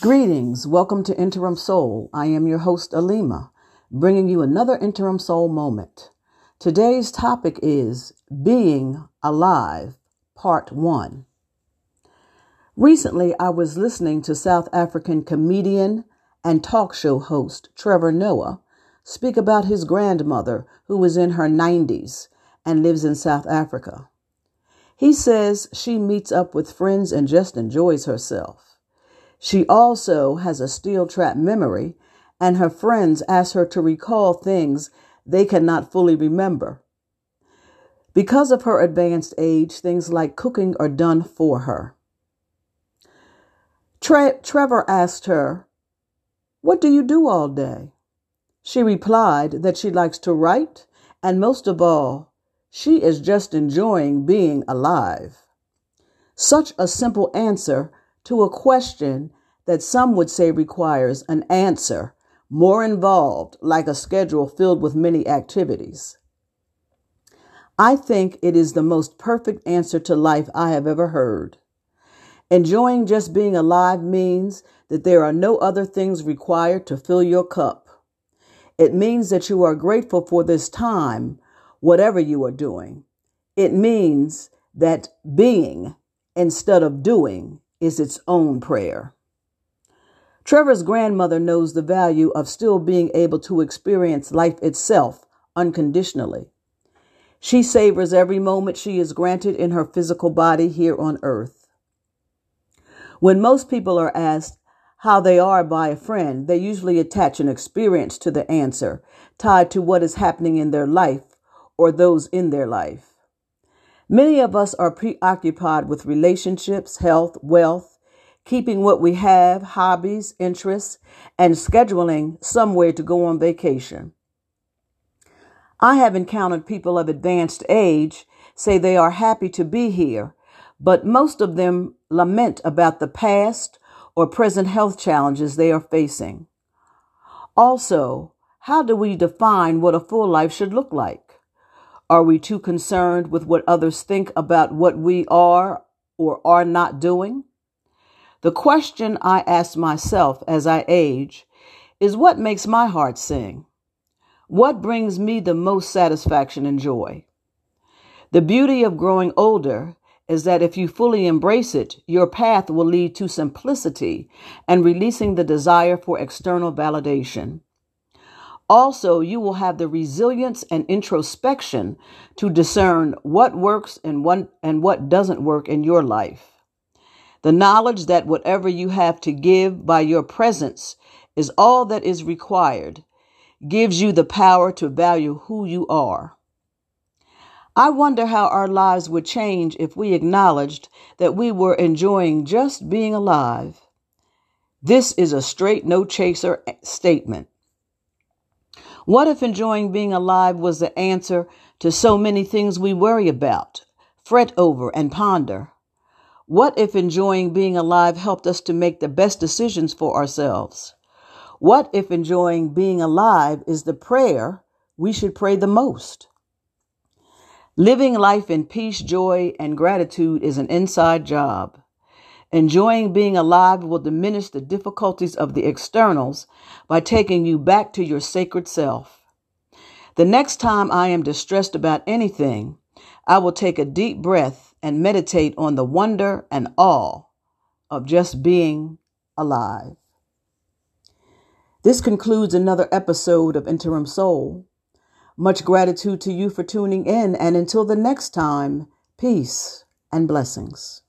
Greetings. Welcome to Interim Soul. I am your host, Alima, bringing you another Interim Soul moment. Today's topic is Being Alive, Part 1. Recently, I was listening to South African comedian and talk show host Trevor Noah speak about his grandmother who is in her 90s and lives in South Africa. He says she meets up with friends and just enjoys herself. She also has a steel trap memory, and her friends ask her to recall things they cannot fully remember. Because of her advanced age, things like cooking are done for her. Tre- Trevor asked her, What do you do all day? She replied that she likes to write, and most of all, she is just enjoying being alive. Such a simple answer to a question that some would say requires an answer more involved, like a schedule filled with many activities. I think it is the most perfect answer to life I have ever heard. Enjoying just being alive means that there are no other things required to fill your cup. It means that you are grateful for this time, whatever you are doing. It means that being instead of doing is its own prayer. Trevor's grandmother knows the value of still being able to experience life itself unconditionally. She savors every moment she is granted in her physical body here on earth. When most people are asked how they are by a friend, they usually attach an experience to the answer tied to what is happening in their life or those in their life. Many of us are preoccupied with relationships, health, wealth, keeping what we have, hobbies, interests, and scheduling somewhere to go on vacation. I have encountered people of advanced age say they are happy to be here but most of them lament about the past or present health challenges they are facing. Also, how do we define what a full life should look like? Are we too concerned with what others think about what we are or are not doing? The question I ask myself as I age is what makes my heart sing? What brings me the most satisfaction and joy? The beauty of growing older is that if you fully embrace it, your path will lead to simplicity and releasing the desire for external validation. Also, you will have the resilience and introspection to discern what works and what, and what doesn't work in your life. The knowledge that whatever you have to give by your presence is all that is required gives you the power to value who you are. I wonder how our lives would change if we acknowledged that we were enjoying just being alive. This is a straight no chaser statement. What if enjoying being alive was the answer to so many things we worry about, fret over, and ponder? What if enjoying being alive helped us to make the best decisions for ourselves? What if enjoying being alive is the prayer we should pray the most? Living life in peace, joy, and gratitude is an inside job. Enjoying being alive will diminish the difficulties of the externals by taking you back to your sacred self. The next time I am distressed about anything, I will take a deep breath and meditate on the wonder and awe of just being alive. This concludes another episode of Interim Soul. Much gratitude to you for tuning in, and until the next time, peace and blessings.